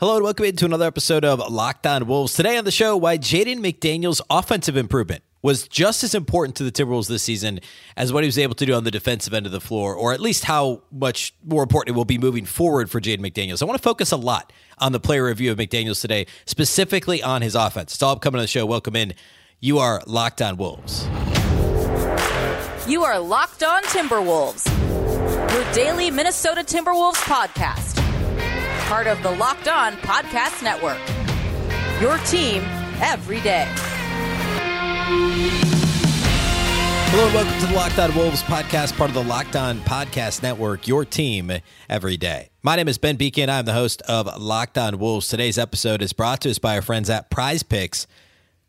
Hello and welcome into another episode of Locked On Wolves. Today on the show, why Jaden McDaniels' offensive improvement was just as important to the Timberwolves this season as what he was able to do on the defensive end of the floor, or at least how much more important it will be moving forward for Jaden McDaniels. I want to focus a lot on the player review of McDaniels today, specifically on his offense. It's all coming on the show. Welcome in. You are Locked On Wolves. You are Locked On Timberwolves, your daily Minnesota Timberwolves podcast part of the Locked On Podcast Network. Your team every day. Hello and welcome to the Locked On Wolves podcast, part of the Locked On Podcast Network, your team every day. My name is Ben Beecken. I'm the host of Locked On Wolves. Today's episode is brought to us by our friends at Prize Picks.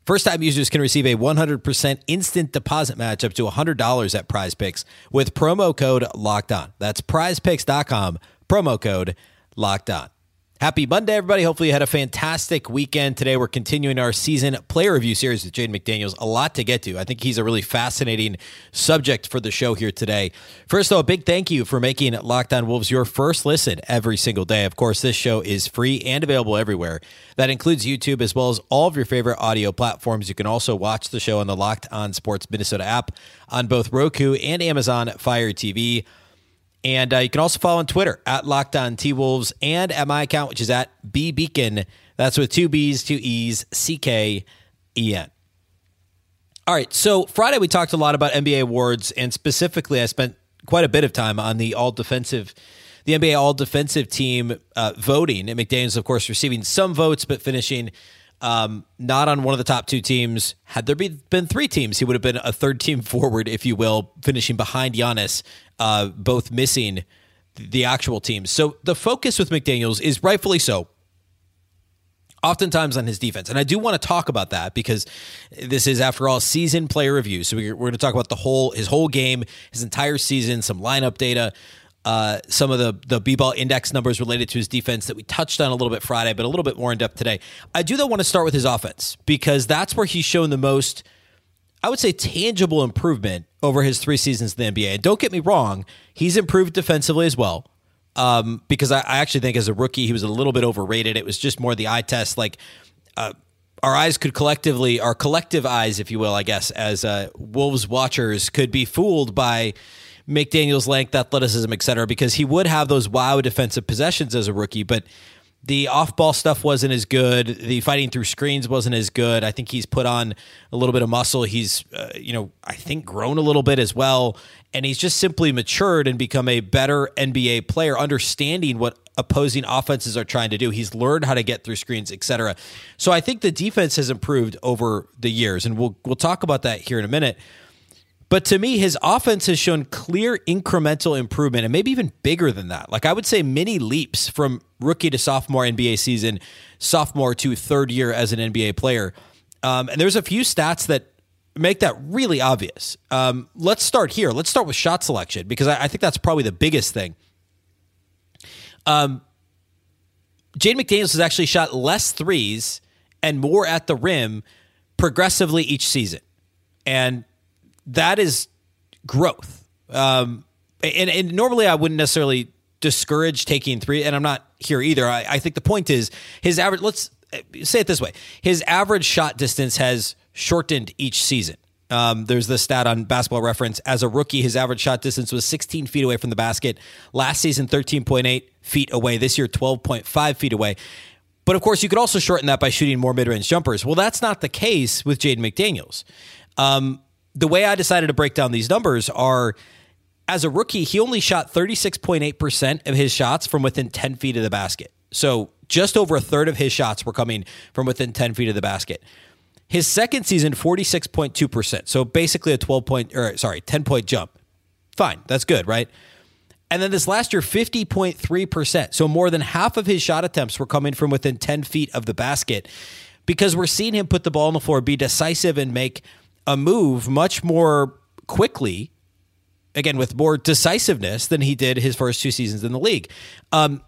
First time users can receive a 100% instant deposit match up to $100 at Prize Picks with promo code Locked On. That's prizepicks.com, promo code Locked On. Happy Monday, everybody. Hopefully, you had a fantastic weekend. Today, we're continuing our season player review series with Jaden McDaniels. A lot to get to. I think he's a really fascinating subject for the show here today. First, though, a big thank you for making Locked On Wolves your first listen every single day. Of course, this show is free and available everywhere. That includes YouTube as well as all of your favorite audio platforms. You can also watch the show on the Locked On Sports Minnesota app on both Roku and Amazon Fire TV. And uh, you can also follow on Twitter at Locked On T Wolves and at my account, which is at B Beecken. That's with two B's, two E's, C K E N. All right. So Friday we talked a lot about NBA awards, and specifically, I spent quite a bit of time on the all defensive, the NBA all defensive team uh, voting. And McDaniel's, of course, receiving some votes, but finishing um, not on one of the top two teams. Had there be, been three teams, he would have been a third team forward, if you will, finishing behind Giannis, uh, both missing the actual teams. So the focus with McDaniels is rightfully so. Oftentimes on his defense. And I do want to talk about that because this is, after all, season player review. So we're going to talk about the whole, his whole game, his entire season, some lineup data, uh, some of the the b-ball index numbers related to his defense that we touched on a little bit Friday, but a little bit more in depth today. I do though want to start with his offense because that's where he's shown the most, I would say, tangible improvement over his three seasons in the NBA. And don't get me wrong, he's improved defensively as well. Um, because I, I, actually think as a rookie he was a little bit overrated. It was just more the eye test, like. Uh, our eyes could collectively, our collective eyes, if you will, I guess, as uh, Wolves watchers, could be fooled by McDaniel's length, athleticism, et cetera, because he would have those wow defensive possessions as a rookie, but the off ball stuff wasn't as good. The fighting through screens wasn't as good. I think he's put on a little bit of muscle. He's, uh, you know, I think grown a little bit as well. And he's just simply matured and become a better NBA player, understanding what opposing offenses are trying to do. He's learned how to get through screens, etc. So I think the defense has improved over the years, and we'll we'll talk about that here in a minute. But to me, his offense has shown clear incremental improvement and maybe even bigger than that. Like I would say many leaps from rookie to sophomore NBA season, sophomore to third year as an NBA player. Um, and there's a few stats that make that really obvious. Um, let's start here. Let's start with shot selection because I, I think that's probably the biggest thing. Um, Jade McDaniels has actually shot less threes and more at the rim progressively each season. And that is growth. Um, and, and normally I wouldn't necessarily discourage taking three, and I'm not here either. I, I think the point is his average. Let's say it this way: his average shot distance has shortened each season. Um, there's the stat on Basketball Reference. As a rookie, his average shot distance was 16 feet away from the basket. Last season, 13.8 feet away. This year, 12.5 feet away. But of course, you could also shorten that by shooting more mid-range jumpers. Well, that's not the case with Jaden McDaniels. Um, the way I decided to break down these numbers are as a rookie, he only shot 36.8% of his shots from within 10 feet of the basket. So just over a third of his shots were coming from within 10 feet of the basket. His second season, 46.2%. So basically a 12 point, or sorry, 10 point jump. Fine. That's good, right? And then this last year, 50.3%. So more than half of his shot attempts were coming from within 10 feet of the basket because we're seeing him put the ball on the floor, be decisive, and make a move much more quickly, again, with more decisiveness than he did his first two seasons in the league. Um,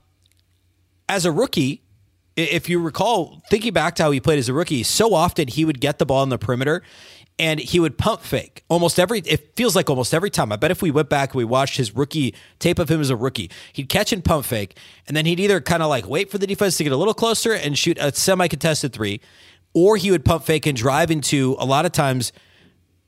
as a rookie, if you recall, thinking back to how he played as a rookie, so often he would get the ball in the perimeter and he would pump fake almost every it feels like almost every time i bet if we went back and we watched his rookie tape of him as a rookie he'd catch and pump fake and then he'd either kind of like wait for the defense to get a little closer and shoot a semi contested three or he would pump fake and drive into a lot of times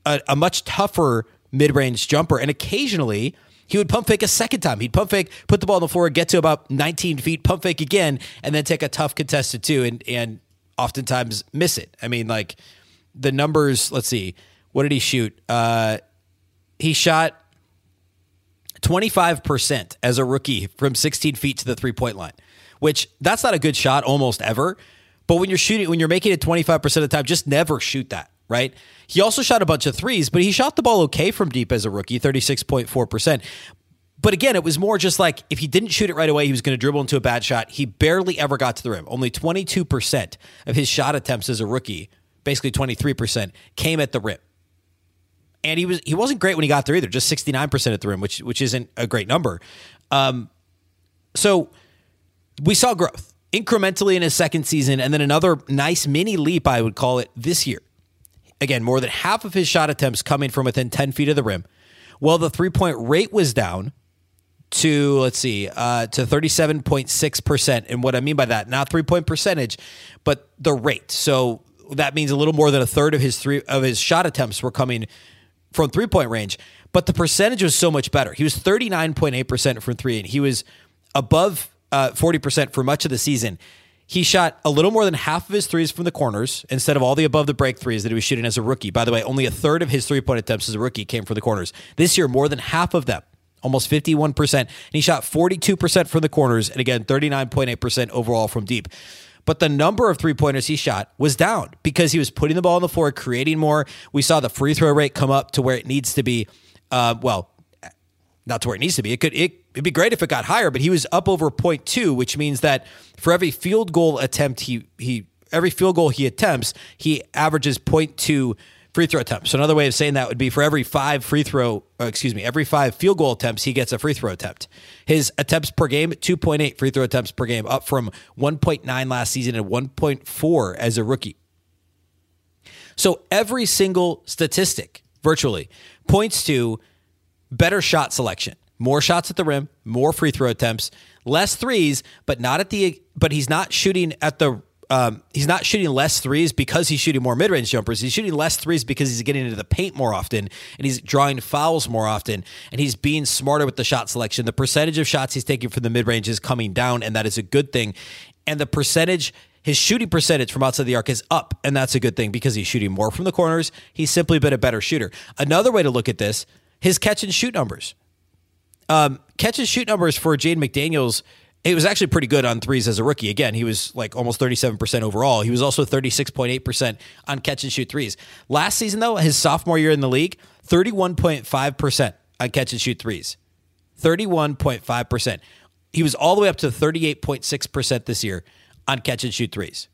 a, a much tougher mid-range jumper and occasionally he would pump fake a second time. He'd pump fake, put the ball on the floor, get to about 19 feet, pump fake again, and then take a tough contested two and and oftentimes miss it. I mean, like the numbers, let's see, what did he shoot? Uh, he shot 25% as a rookie from 16 feet to the three point line, which that's not a good shot almost ever. But when you're shooting, when you're making it 25% of the time, just never shoot that, right? He also shot a bunch of threes, but he shot the ball okay from deep as a rookie, 36.4%. But again, it was more just like if he didn't shoot it right away, he was going to dribble into a bad shot. He barely ever got to the rim. Only 22% of his shot attempts as a rookie basically 23%, came at the rim. And he was he wasn't great when he got there either, just 69% at the rim, which which isn't a great number. Um, so we saw growth incrementally in his second season, and then another nice mini leap, I would call it, this year. Again, more than half of his shot attempts coming from within 10 feet of the rim. Well, the three point rate was down to let's see uh, to 37.6% and what i mean by that not three point percentage but the rate so that means a little more than a third of his three of his shot attempts were coming from three point range. But the percentage was so much better. He was 39.8% from three, and he was above uh, 40% for much of the season. He shot a little more than half of his threes from the corners instead of all the above the break threes that he was shooting as a rookie. By the way, only a third of his three point attempts as a rookie came from the corners. This year, more than half of them, almost 51%. And he shot 42% from the corners, and again, 39.8% overall from deep but the number of three pointers he shot was down because he was putting the ball on the floor, creating more. We saw the free throw rate come up to where it needs to be. Uh, well, not to where it needs to be. It could it, it'd be great if it got higher, but he was up over 0.2, which means that for every field goal attempt he he every field goal he attempts, he averages 0.2 free throw attempts. So another way of saying that would be for every five free throw, excuse me, every five field goal attempts, he gets a free throw attempt. His attempts per game, 2.8 free throw attempts per game, up from 1.9 last season and 1.4 as a rookie. So every single statistic, virtually, points to better shot selection, more shots at the rim, more free throw attempts, less threes, but not at the but he's not shooting at the um, he's not shooting less threes because he's shooting more mid-range jumpers. He's shooting less threes because he's getting into the paint more often and he's drawing fouls more often and he's being smarter with the shot selection. The percentage of shots he's taking from the mid-range is coming down and that is a good thing. And the percentage his shooting percentage from outside the arc is up, and that's a good thing because he's shooting more from the corners. He's simply been a better shooter. Another way to look at this, his catch and shoot numbers. Um, catch and shoot numbers for Jaden McDaniels he was actually pretty good on threes as a rookie. Again, he was like almost 37% overall. He was also 36.8% on catch and shoot threes. Last season, though, his sophomore year in the league, 31.5% on catch and shoot threes. 31.5%. He was all the way up to 38.6% this year on catch and shoot threes,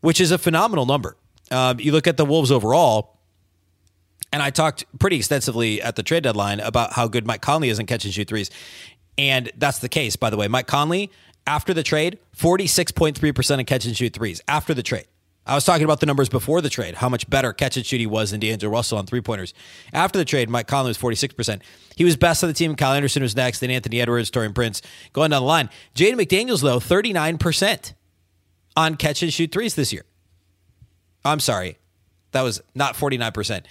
which is a phenomenal number. Um, you look at the Wolves overall, and I talked pretty extensively at the trade deadline about how good Mike Conley is in catch and shoot threes. And that's the case, by the way. Mike Conley, after the trade, 46.3% of catch and shoot threes after the trade. I was talking about the numbers before the trade, how much better catch and shoot he was than D'Angelo Russell on three pointers. After the trade, Mike Conley was 46%. He was best on the team. Kyle Anderson was next, then Anthony Edwards, Taurean Prince. Going down the line. Jaden McDaniels, though, 39% on catch and shoot threes this year. I'm sorry. That was not 49%.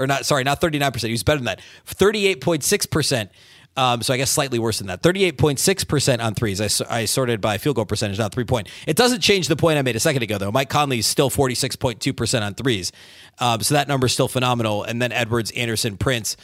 Or not, sorry, not 39%. He was better than that. 38.6% um, so I guess slightly worse than that. 38.6% on threes. I, I sorted by field goal percentage, not three point. It doesn't change the point I made a second ago, though. Mike Conley is still 46.2% on threes. Um, so that number is still phenomenal. And then Edwards, Anderson, Prince.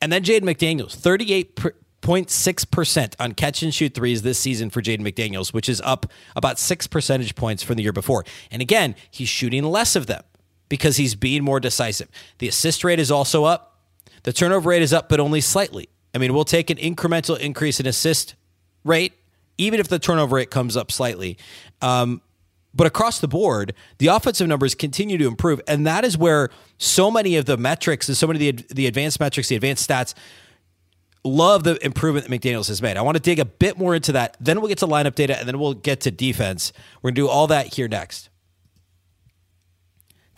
And then Jaden McDaniels, 38.6% on catch and shoot threes this season for Jaden McDaniels, which is up about six percentage points from the year before. And again, he's shooting less of them because he's being more decisive. The assist rate is also up. The turnover rate is up, but only slightly. I mean, we'll take an incremental increase in assist rate, even if the turnover rate comes up slightly. Um, but across the board, the offensive numbers continue to improve, and that is where so many of the metrics and so many of the the advanced metrics, the advanced stats, love the improvement that McDaniel's has made. I want to dig a bit more into that. Then we'll get to lineup data, and then we'll get to defense. We're gonna do all that here next.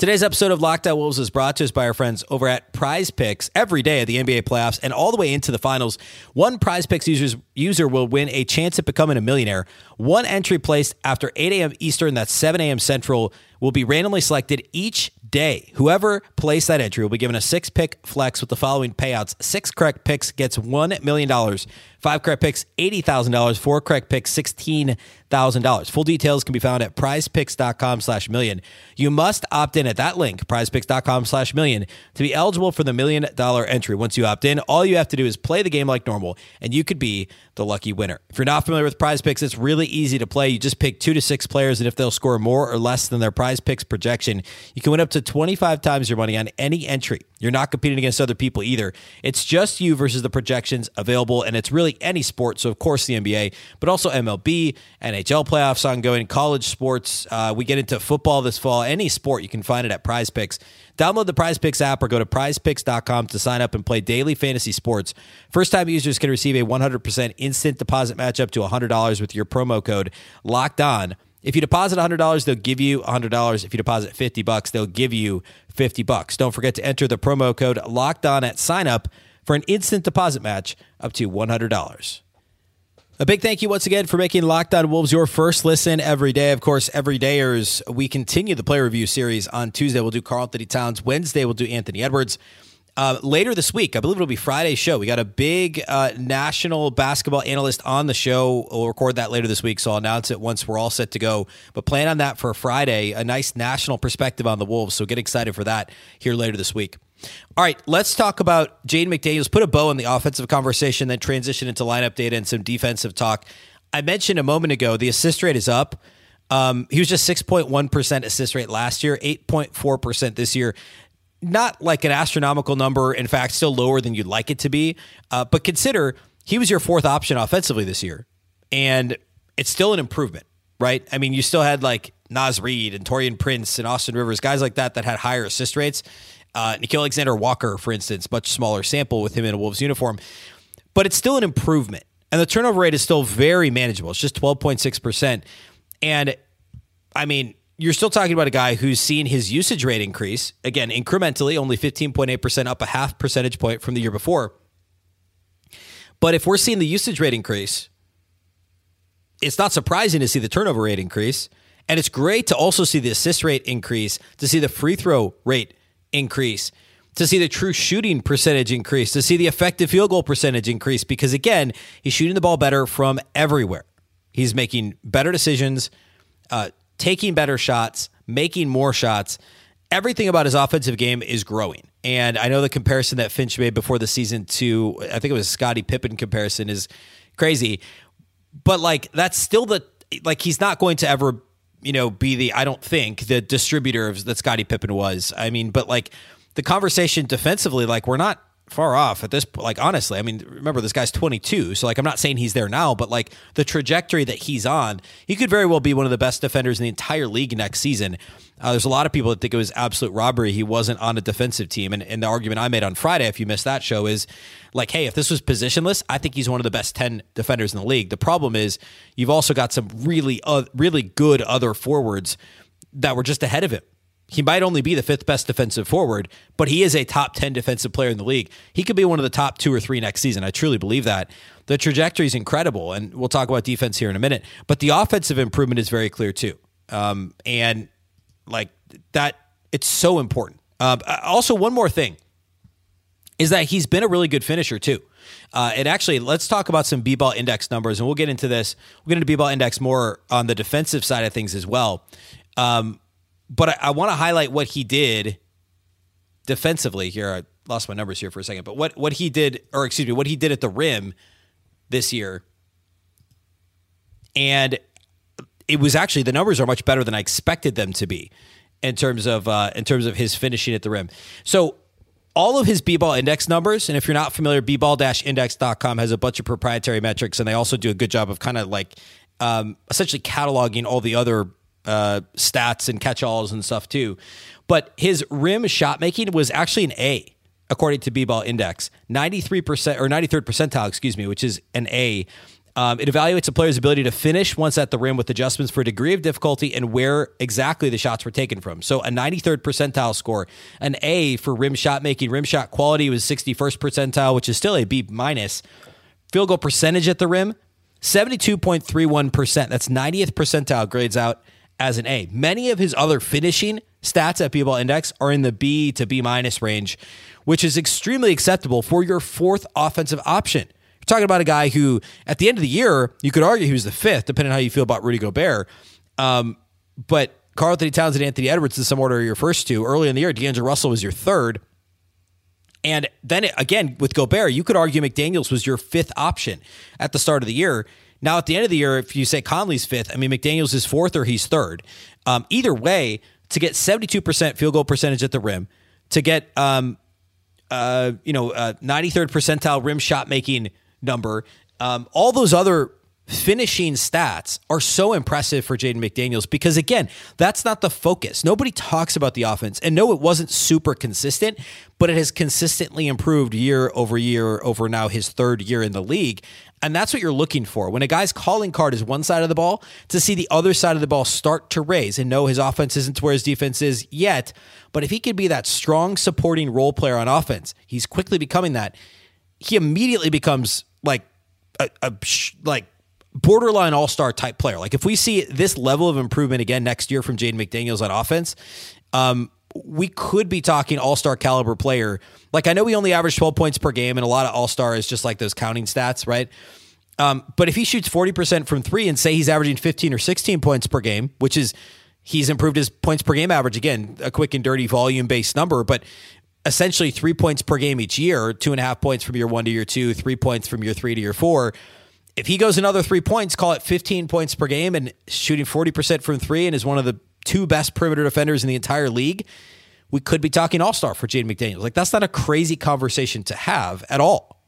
Today's episode of Locked On Wolves is brought to us by our friends over at Prize Picks. Every day of the NBA playoffs and all the way into the finals, one Prize Picks users, user will win a chance at becoming a millionaire. One entry placed after 8 a.m. Eastern, that's 7 a.m. Central, will be randomly selected each day. Whoever placed that entry will be given a six pick flex with the following payouts. Six correct picks gets $1 million. Five correct picks, $80,000. Four correct picks, $16,000. Full details can be found at prizepicks.com slash million. You must opt in at that link, prizepicks.com slash million, to be eligible for the million dollar entry. Once you opt in, all you have to do is play the game like normal, and you could be the lucky winner. If you're not familiar with prize picks, it's really easy to play. You just pick two to six players, and if they'll score more or less than their prize picks projection, you can win up to 25 times your money on any entry. You're not competing against other people either. It's just you versus the projections available, and it's really any sport. So, of course, the NBA, but also MLB, NHL playoffs ongoing, college sports. Uh, we get into football this fall. Any sport, you can find it at Prize Picks. Download the Prize Picks app or go to prizepicks.com to sign up and play daily fantasy sports. First time users can receive a 100% instant deposit match up to $100 with your promo code locked on. If you deposit $100, they'll give you $100. If you deposit 50 bucks, they'll give you 50 bucks. Don't forget to enter the promo code locked on at signup for an instant deposit match up to $100. A big thank you once again for making Locked On Wolves your first listen every day. Of course, every dayers, we continue the player review series. On Tuesday, we'll do Karl-Anthony Towns. Wednesday, we'll do Anthony Edwards. Uh, later this week, I believe it'll be Friday's show. We got a big uh, national basketball analyst on the show. We'll record that later this week, so I'll announce it once we're all set to go. But plan on that for Friday, a nice national perspective on the Wolves. So get excited for that here later this week. All right, let's talk about Jaden McDaniels. Put a bow on the offensive conversation, then transition into lineup data and some defensive talk. I mentioned a moment ago the assist rate is up. Um, he was just 6.1% assist rate last year, 8.4% this year not like an astronomical number. In fact, still lower than you'd like it to be. Uh, but consider he was your fourth option offensively this year, and it's still an improvement, right? I mean, you still had like Naz Reid and Taurean Prince and Austin Rivers, guys like that that had higher assist rates. Uh, Nickeil Alexander Walker, for instance, much smaller sample with him in a Wolves uniform, but it's still an improvement. And the turnover rate is still very manageable. It's just 12.6%. And I mean, you're still talking about a guy who's seen his usage rate increase again incrementally, only 15.8% up a half percentage point from the year before. But if we're seeing the usage rate increase, it's not surprising to see the turnover rate increase. And it's great to also see the assist rate increase, to see the free throw rate increase, to see the true shooting percentage increase, to see the effective field goal percentage increase, because again, he's shooting the ball better from everywhere. He's making better decisions, uh, taking better shots, making more shots. Everything about his offensive game is growing. And I know the comparison that Finch made before the season to, I think it was Scottie Pippen comparison, is crazy. But like, that's still the, like, he's not going to ever, you know, be the, I don't think, the distributor of, that Scottie Pippen was. I mean, but like, the conversation defensively, like, we're not far off at this like honestly i mean remember this guy's 22 so like i'm not saying he's there now but like the trajectory that he's on he could very well be one of the best defenders in the entire league next season. Uh, there's a lot of people that think it was absolute robbery. He wasn't on a defensive team and, and the argument i made on friday if you missed that show is like hey if this was positionless i think he's one of the best 10 defenders in the league. The problem is you've also got some really uh, really good other forwards that were just ahead of him he might only be the fifth best defensive forward, but he is a top 10 defensive player in the league. He could be one of the top two or three next season. I truly believe that. The trajectory is incredible, and we'll talk about defense here in a minute. But the offensive improvement is very clear too. Um, and like that, it's so important. Um, also, one more thing is that he's been a really good finisher too. Uh, and actually, let's talk about some B-ball index numbers, and we'll get into this. We'll get into B-ball index more on the defensive side of things as well. Um, but I, I want to highlight what he did defensively here. I lost my numbers here for a second, but what what he did, or excuse me, what he did at the rim this year, and it was actually the numbers are much better than I expected them to be in terms of uh, in terms of his finishing at the rim. So all of his b-ball index numbers and if you're not familiar b-ball-index.com has a bunch of proprietary metrics and they also do a good job of kind of like um, essentially cataloging all the other uh, stats and catch-alls and stuff too. But his rim shot making was actually an A according to B-ball index. 93% or 93rd percentile, excuse me, which is an A. Um, it evaluates a player's ability to finish once at the rim with adjustments for degree of difficulty and where exactly the shots were taken from. So a 93rd percentile score, an A for rim shot making, rim shot quality was 61st percentile, which is still a B minus. Field goal percentage at the rim, 72.31%. That's 90th percentile grades out as an A. Many of his other finishing stats at B-ball index are in the B to B minus range, which is extremely acceptable for your fourth offensive option. You're talking about a guy who, at the end of the year, you could argue he was the fifth, depending on how you feel about Rudy Gobert. Um, but Karl-Anthony Towns and Anthony Edwards, in some order, are your first two. Early in the year, D'Angelo Russell was your third. And then again, with Gobert, you could argue McDaniels was your fifth option at the start of the year. Now, at the end of the year, if you say Conley's fifth, I mean, McDaniels is fourth or he's third. Um, either way, to get 72% field goal percentage at the rim, to get, um, uh, you know, uh, 93rd percentile rim shot making number. Um, all those other finishing stats are so impressive for Jaden McDaniels because, again, that's not the focus. Nobody talks about the offense. And no, it wasn't super consistent, but it has consistently improved year over year over now his third year in the league. And that's what you're looking for. When a guy's calling card is one side of the ball, to see the other side of the ball start to raise and know his offense isn't where his defense is yet. But if he could be that strong supporting role player on offense, he's quickly becoming that. He immediately becomes like a, a like borderline all star type player. Like if we see this level of improvement again next year from Jaden McDaniels on offense, um, we could be talking all star caliber player. Like I know we only average 12 points per game, and a lot of all star is just like those counting stats, right? Um, but if he shoots 40% from three and say he's averaging 15 or 16 points per game, which is he's improved his points per game average again, a quick and dirty volume based number, but essentially three points per game each year, two and a half points from year one to year two, three points from year three to year four. If he goes another three points, call it 15 points per game and shooting 40% from three and is one of the two best perimeter defenders in the entire league, we could be talking all star for Jaden McDaniels. Like, that's not a crazy conversation to have at all.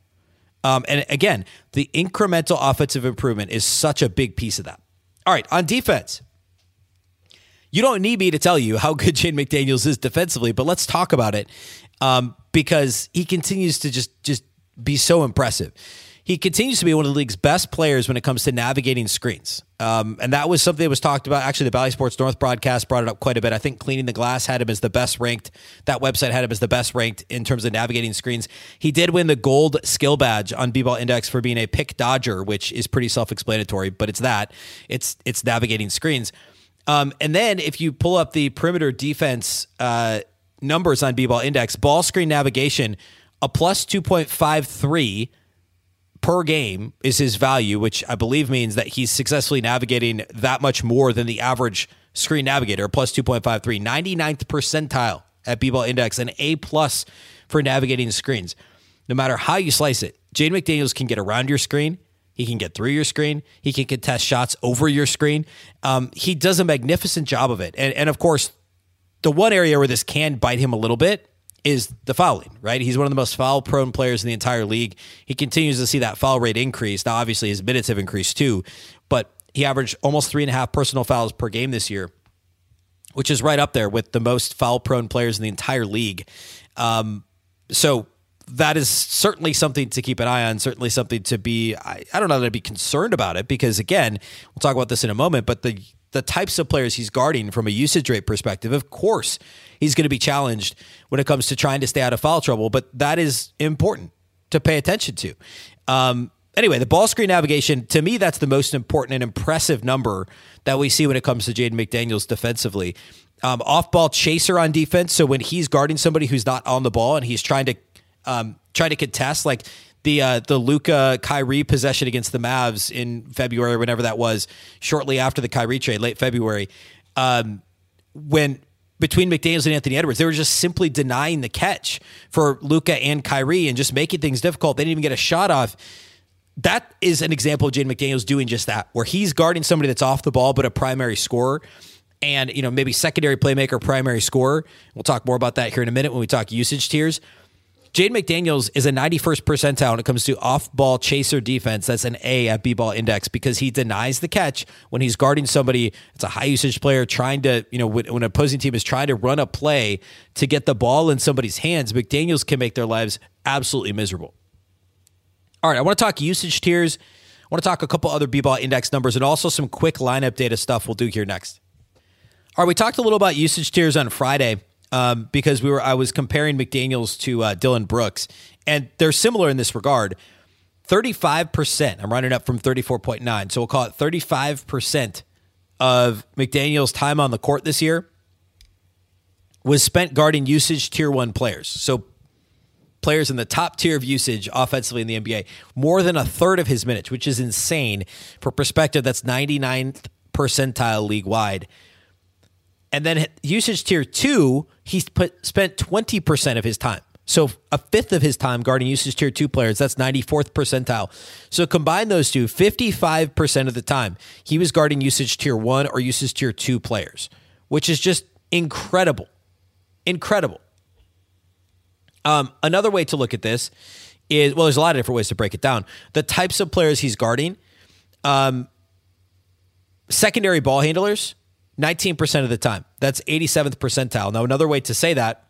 Um, and again, the incremental offensive improvement is such a big piece of that. All right, on defense, you don't need me to tell you how good Jaden McDaniels is defensively, but let's talk about it um, because he continues to just just be so impressive. He continues to be one of the league's best players when it comes to navigating screens. Um, and that was something that was talked about. Actually, the Bally Sports North broadcast brought it up quite a bit. I think Cleaning the Glass had him as the best ranked. That website had him as the best ranked in terms of navigating screens. He did win the gold skill badge on B-Ball Index for being a pick dodger, which is pretty self-explanatory, but it's that. It's it's navigating screens. Um, and then if you pull up the perimeter defense uh, numbers on B-Ball Index, ball screen navigation, a plus 2.53 per game is his value, which I believe means that he's successfully navigating that much more than the average screen navigator, plus 2.53, 99th percentile at B-Ball Index, an A plus for navigating screens. No matter how you slice it, Jade McDaniels can get around your screen. He can get through your screen. He can contest shots over your screen. Um, he does a magnificent job of it. And, and of course, the one area where this can bite him a little bit is the fouling, right? He's one of the most foul prone players in the entire league. He continues to see that foul rate increase. Now, obviously, his minutes have increased too, but he averaged almost three and a half personal fouls per game this year, which is right up there with the most foul prone players in the entire league. Um, so that is certainly something to keep an eye on. Certainly something to be. I, I don't know that I'd be concerned about it because again, we'll talk about this in a moment. But the the types of players he's guarding from a usage rate perspective, of course, he's going to be challenged when it comes to trying to stay out of foul trouble. But that is important to pay attention to. Um, anyway, the ball screen navigation, to me, that's the most important and impressive number that we see when it comes to Jaden McDaniels defensively. Um, off ball chaser on defense. So when he's guarding somebody who's not on the ball and he's trying to um, try to contest like the uh, the Luka Kyrie possession against the Mavs in February, whenever that was, shortly after the Kyrie trade, late February, um, when between McDaniels and Anthony Edwards, they were just simply denying the catch for Luka and Kyrie and just making things difficult. They didn't even get a shot off. That is an example of Jaden McDaniels doing just that, where he's guarding somebody that's off the ball but a primary scorer and you know maybe secondary playmaker, primary scorer. We'll talk more about that here in a minute when we talk usage tiers. Jade McDaniels is a 91st percentile when it comes to off ball chaser defense. That's an A at B ball index because he denies the catch when he's guarding somebody. It's a high usage player trying to, you know, when, when an opposing team is trying to run a play to get the ball in somebody's hands, McDaniels can make their lives absolutely miserable. All right, I want to talk usage tiers. I want to talk a couple other B-ball index numbers and also some quick lineup data stuff we'll do here next. All right, we talked a little about usage tiers on Friday um, because we were I was comparing McDaniel's to uh, Dillon Brooks, and they're similar in this regard. 35%, I'm rounding up from 34.9, so we'll call it 35% of McDaniel's time on the court this year was spent guarding usage tier one players. So players in the top tier of usage offensively in the NBA, more than a third of his minutes, which is insane. For perspective, that's 99th percentile league wide. And then usage tier two, he put, spent 20% of his time. So a fifth of his time guarding usage tier two players, that's 94th percentile. So combine those two, 55% of the time, he was guarding usage tier one or usage tier two players, which is just incredible. Incredible. Um, another way to look at this is well, there's a lot of different ways to break it down. The types of players he's guarding, um, secondary ball handlers, 19% of the time. That's 87th percentile. Now, another way to say that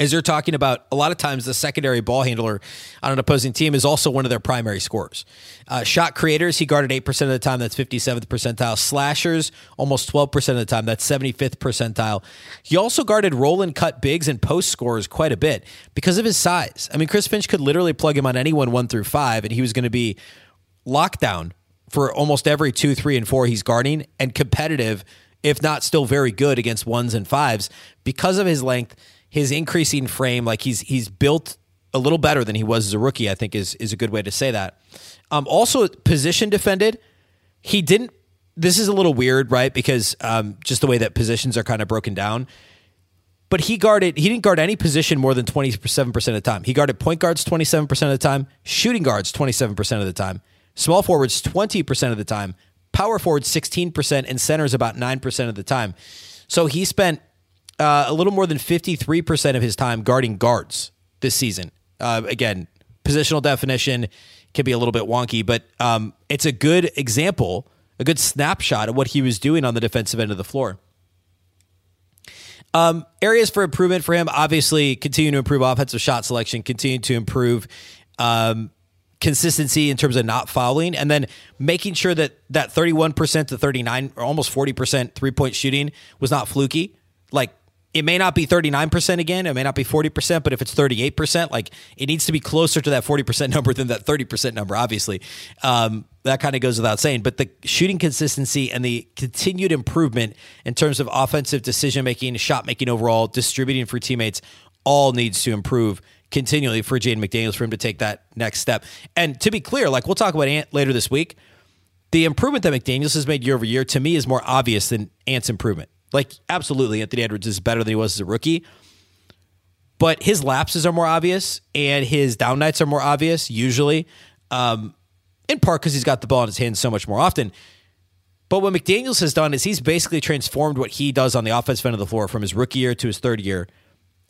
is you're talking about a lot of times the secondary ball handler on an opposing team is also one of their primary scorers. Uh, shot creators, he guarded 8% of the time, that's 57th percentile. Slashers, almost 12% of the time, that's 75th percentile. He also guarded roll and cut bigs and post scorers quite a bit because of his size. I mean, Chris Finch could literally plug him on anyone one through five, and he was going to be lockdown for almost every two, three, and four he's guarding and competitive, if not still very good against ones and fives because of his length his increasing frame, like he's he's built a little better than he was as a rookie. I think is is a good way to say that. Um, also, position defended, he didn't. This is a little weird, right? Because um, just the way that positions are kind of broken down. But he guarded. He didn't guard any position more than twenty seven percent of the time. He guarded point guards twenty seven percent of the time, shooting guards twenty seven percent of the time, small forwards twenty percent of the time, power forwards sixteen percent, and centers about nine percent of the time. So he spent uh, a little more than 53% of his time guarding guards this season. Uh, again, positional definition can be a little bit wonky, but um, it's a good example, a good snapshot of what he was doing on the defensive end of the floor. Um, areas for improvement for him, obviously, continue to improve offensive shot selection, continue to improve um, consistency in terms of not fouling, and then making sure that that 31% to 39 or almost 40% three point shooting was not fluky. Like it may not be 39% again, it may not be 40%, but if it's 38%, like it needs to be closer to that 40% number than that 30% number, obviously. Um, that kind of goes without saying. But the shooting consistency and the continued improvement in terms of offensive decision making, shot making overall, distributing for teammates, all needs to improve continually for Jaden McDaniels for him to take that next step. And to be clear, like we'll talk about Ant later this week, the improvement that McDaniels has made year over year to me is more obvious than Ant's improvement. Like, absolutely, Anthony Edwards is better than he was as a rookie. But his lapses are more obvious and his down nights are more obvious, usually, um, in part because he's got the ball in his hands so much more often. But what McDaniels has done is he's basically transformed what he does on the offensive end of the floor from his rookie year to his third year.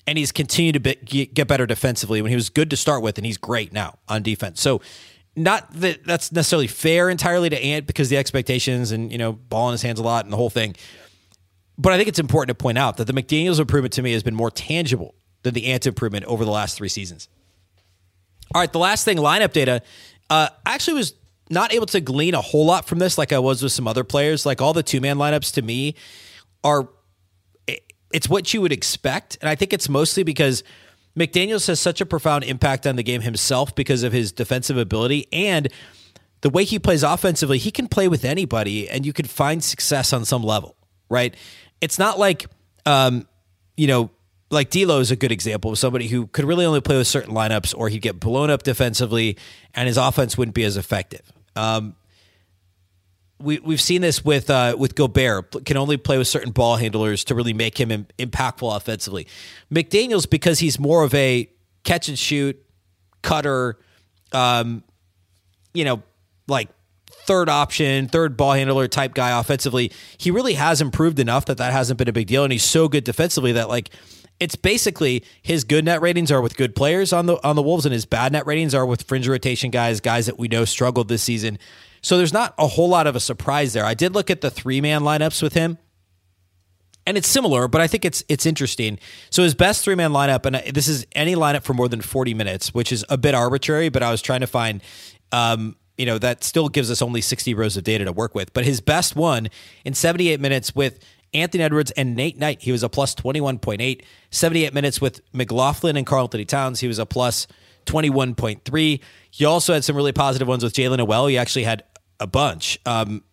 And he's continued to be, get better defensively when he was good to start with, and he's great now on defense. So, not that that's necessarily fair entirely to Ant because the expectations and, you know, ball in his hands a lot and the whole thing. But I think it's important to point out that the McDaniels improvement to me has been more tangible than the Ant improvement over the last three seasons. All right, the last thing, lineup data. Uh, I actually was not able to glean a whole lot from this like I was with some other players. Like all the two man lineups to me are, it's what you would expect. And I think it's mostly because McDaniels has such a profound impact on the game himself because of his defensive ability and the way he plays offensively. He can play with anybody and you can find success on some level, right? it's not like, um, you know, like D'Lo is a good example of somebody who could really only play with certain lineups, or he'd get blown up defensively, and his offense wouldn't be as effective. Um, we we've seen this with uh, with Gobert can only play with certain ball handlers to really make him Im- impactful offensively. McDaniel's because he's more of a catch and shoot cutter, um, you know, like third option, third ball handler type guy offensively, he really has improved enough that that hasn't been a big deal. And he's so good defensively that like it's basically his good net ratings are with good players on the on the Wolves, and his bad net ratings are with fringe rotation guys, guys that we know struggled this season. So there's not a whole lot of a surprise there. I did look at the three man lineups with him. And it's similar, but I think it's it's interesting. So his best three man lineup, and this is any lineup for more than forty minutes, which is a bit arbitrary. But I was trying to find um, you know, that still gives us only 60 rows of data to work with. But his best one in 78 minutes with Anthony Edwards and Nate Knight, he was a plus 21.8. 78 minutes with McLaughlin and Karl-Anthony Towns, he was a plus 21.3. He also had some really positive ones with Jaylen Nowell. He actually had a bunch. Um,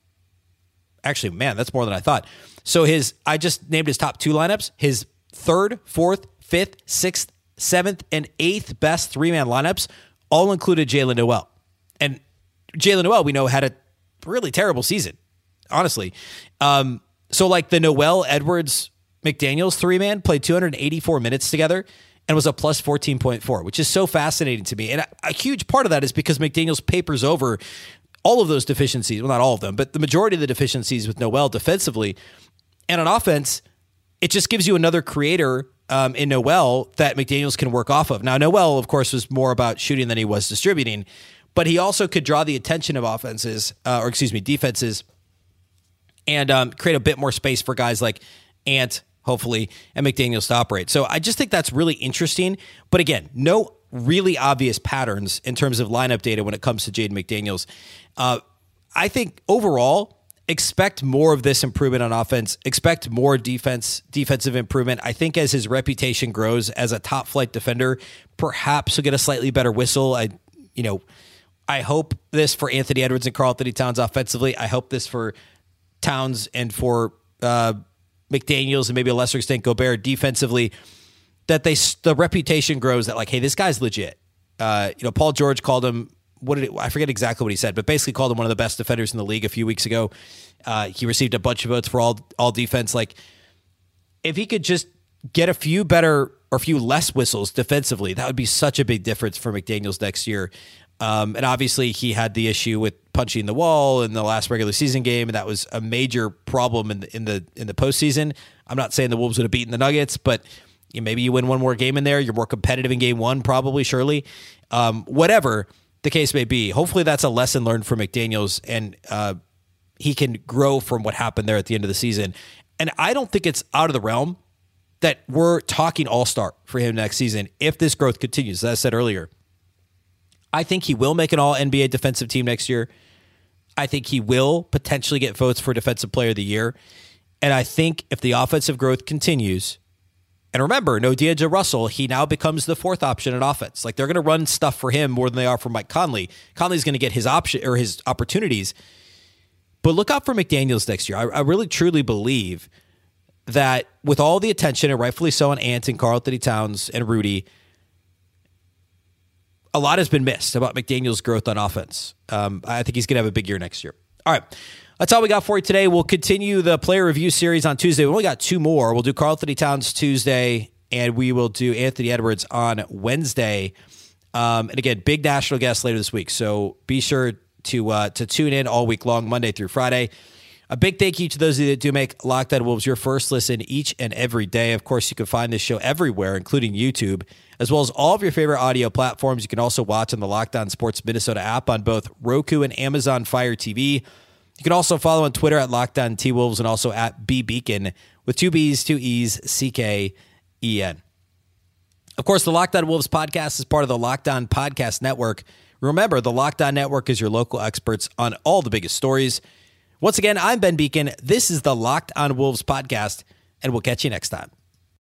actually, man, that's more than I thought. So his, I just named his top two lineups. His third, fourth, fifth, sixth, seventh, and eighth best three man lineups all included Jaylen Nowell. And Jaylen Nowell, we know, had a really terrible season, honestly. Um, so, like the Nowell Edwards, McDaniels three man played 284 minutes together and was a plus 14.4, which is so fascinating to me. And a, a huge part of that is because McDaniels papers over all of those deficiencies. Well, not all of them, but the majority of the deficiencies with Nowell defensively. And on offense, it just gives you another creator um, in Nowell that McDaniels can work off of. Now, Nowell, of course, was more about shooting than he was distributing, but he also could draw the attention of offenses, uh, or excuse me, defenses, and um, create a bit more space for guys like Ant, hopefully, and McDaniels to operate. So I just think that's really interesting. But again, no really obvious patterns in terms of lineup data when it comes to Jaden McDaniels. Uh, I think overall, expect more of this improvement on offense. Expect more defense, defensive improvement. I think as his reputation grows as a top flight defender, perhaps he'll get a slightly better whistle. I, you know, I hope this for Anthony Edwards and Karl-Anthony Towns offensively. I hope this for Towns and for uh, McDaniels and maybe a lesser extent Gobert defensively. That they the reputation grows that like, hey, this guy's legit. Uh, you know, Paul George called him what did it, I forget exactly what he said, but basically called him one of the best defenders in the league a few weeks ago. Uh, he received a bunch of votes for all all defense. Like if he could just get a few better or a few less whistles defensively, that would be such a big difference for McDaniel's next year. Um, and obviously, he had the issue with punching the wall in the last regular season game, and that was a major problem in the in the in the postseason. I'm not saying the Wolves would have beaten the Nuggets, but maybe you win one more game in there. You're more competitive in game one, probably, surely. Um, whatever the case may be. Hopefully, that's a lesson learned for McDaniels, and uh, he can grow from what happened there at the end of the season. And I don't think it's out of the realm that we're talking all star for him next season if this growth continues. As I said earlier, I think he will make an all NBA defensive team next year. I think he will potentially get votes for Defensive Player of the Year. And I think if the offensive growth continues, and remember, no D'Angelo Russell, he now becomes the fourth option in offense. Like they're going to run stuff for him more than they are for Mike Conley. Conley's going to get his option or his opportunities. But look out for McDaniels next year. I, I, really truly believe that with all the attention, and rightfully so, on Ant and Karl-Anthony Towns and Rudy, a lot has been missed about McDaniels' growth on offense. Um, I think he's going to have a big year next year. All right. That's all we got for you today. We'll continue the player review series on Tuesday. We only got two more. We'll do Karl-Anthony Towns Tuesday, and we will do Anthony Edwards on Wednesday. Um, and again, big national guest later this week. So be sure to uh, to tune in all week long, Monday through Friday. A big thank you to those of you that do make Locked On Wolves your first listen each and every day. Of course, you can find this show everywhere, including YouTube, as well as all of your favorite audio platforms. You can also watch on the Locked On Sports Minnesota app on both Roku and Amazon Fire TV. You can also follow on Twitter at Locked On T Wolves and also at B Beecken with two B's, two E's, C K E N. Of course, the Locked On Wolves podcast is part of the Locked On Podcast Network. Remember, the Locked On Network is your local experts on all the biggest stories. Once again, I'm Ben Beecken. This is the Locked On Wolves podcast, and we'll catch you next time.